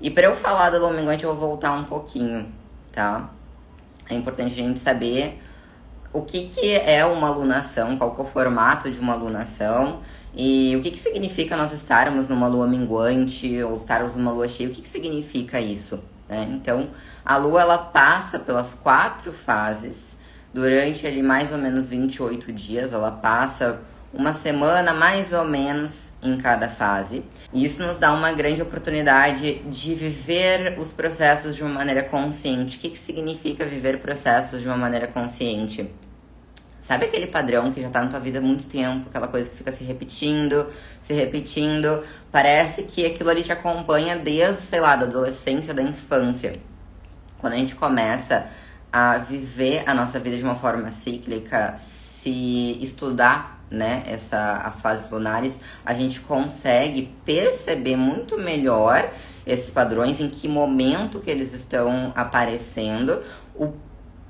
E para eu falar da lua minguante, eu vou voltar um pouquinho, tá? É importante a gente saber o que, que é uma alunação, qual que é o formato de uma alunação e o que, que significa nós estarmos numa lua minguante ou estarmos numa lua cheia, o que, que significa isso? Né? Então, a lua ela passa pelas quatro fases durante ali mais ou menos 28 dias, ela passa uma semana mais ou menos em cada fase. E isso nos dá uma grande oportunidade de viver os processos de uma maneira consciente. O que, que significa viver processos de uma maneira consciente? Sabe aquele padrão que já tá na tua vida há muito tempo, aquela coisa que fica se repetindo, se repetindo? Parece que aquilo ali te acompanha desde, sei lá, da adolescência, da infância. Quando a gente começa a viver a nossa vida de uma forma cíclica, se estudar né, essa, as fases lunares, a gente consegue perceber muito melhor esses padrões, em que momento que eles estão aparecendo, o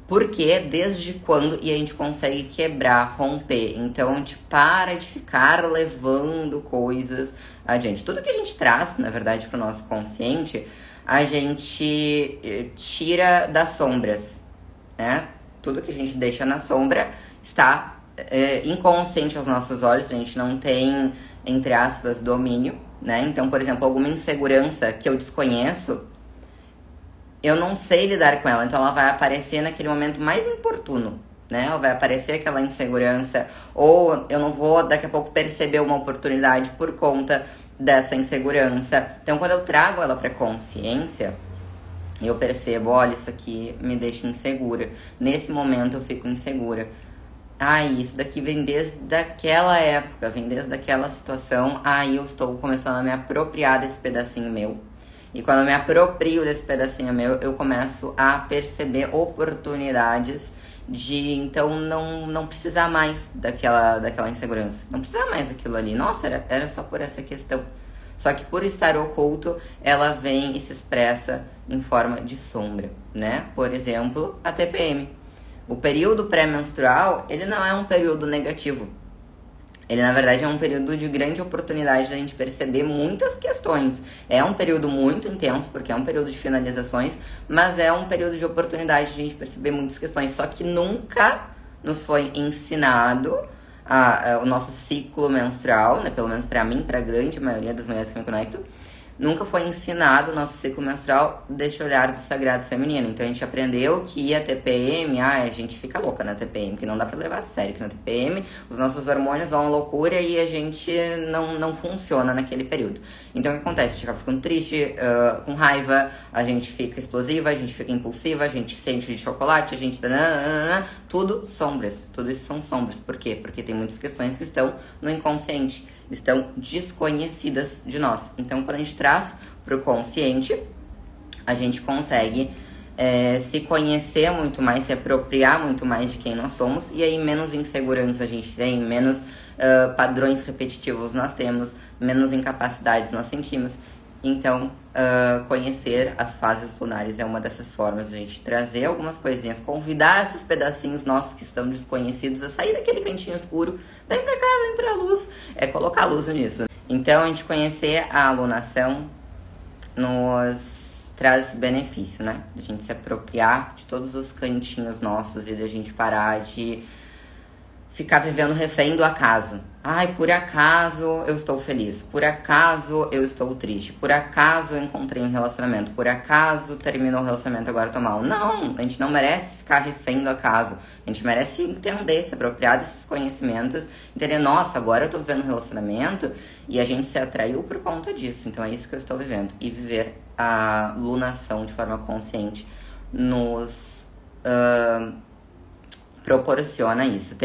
porquê, desde quando, e a gente consegue quebrar, romper. Então a gente para de ficar levando coisas adiante. Tudo que a gente traz, na verdade, para o nosso consciente, a gente eh, tira das sombras, né? Tudo que a gente deixa na sombra está é, inconsciente aos nossos olhos, a gente não tem, entre aspas, domínio, né? Então, por exemplo, alguma insegurança que eu desconheço, eu não sei lidar com ela, então ela vai aparecer naquele momento mais importuno, né? Ela vai aparecer aquela insegurança, ou eu não vou daqui a pouco perceber uma oportunidade por conta dessa insegurança. Então, quando eu trago ela para consciência, eu percebo, olha, isso aqui me deixa insegura. Nesse momento eu fico insegura. Ah, isso daqui vem desde aquela época, vem desde aquela situação. Aí eu estou começando a me apropriar desse pedacinho meu. E quando eu me aproprio desse pedacinho meu, eu começo a perceber oportunidades de então não, não precisar mais daquela, daquela insegurança. Não precisar mais daquilo ali. Nossa, era, era só por essa questão. Só que por estar oculto, ela vem e se expressa em forma de sombra, né? Por exemplo, a TPM. O período pré-menstrual, ele não é um período negativo. Ele, na verdade, é um período de grande oportunidade da gente perceber muitas questões. É um período muito intenso, porque é um período de finalizações, mas é um período de oportunidade de a gente perceber muitas questões. Só que nunca nos foi ensinado a, a, o nosso ciclo menstrual, né? Pelo menos para mim, para a grande maioria das mulheres que me conecto, nunca foi ensinado o nosso ciclo menstrual desse olhar do sagrado feminino. Então a gente aprendeu que a TPM, ah, a gente fica louca na TPM, que não dá pra levar a sério, que na TPM os nossos hormônios vão à loucura e a gente não, não funciona naquele período. Então o que acontece? A gente acaba ficando triste, uh, com raiva, a gente fica explosiva, a gente fica impulsiva, a gente sente de chocolate, a gente. Tudo sombras. Tudo isso são sombras. Por quê? Porque tem muitas questões que estão no inconsciente estão desconhecidas de nós. Então, quando a gente traz para o consciente, a gente consegue é, se conhecer muito mais, se apropriar muito mais de quem nós somos, e aí menos insegurança a gente tem, menos uh, padrões repetitivos nós temos, menos incapacidades nós sentimos. Então, uh, conhecer as fases lunares é uma dessas formas de a gente trazer algumas coisinhas, convidar esses pedacinhos nossos que estão desconhecidos a sair daquele cantinho escuro, vem pra cá, vem pra luz. É colocar luz nisso. Então, a gente conhecer a alunação nos traz benefício, né? A gente se apropriar de todos os cantinhos nossos e de a gente parar de ficar vivendo refém do acaso. Ai, por acaso eu estou feliz, por acaso eu estou triste, por acaso eu encontrei um relacionamento, por acaso terminou o relacionamento agora tô mal. Não, a gente não merece ficar refém do acaso. A gente merece entender, se apropriar desses conhecimentos, entender, nossa, agora eu tô vivendo um relacionamento e a gente se atraiu por conta disso. Então é isso que eu estou vivendo. E viver a lunação de forma consciente nos uh, proporciona isso.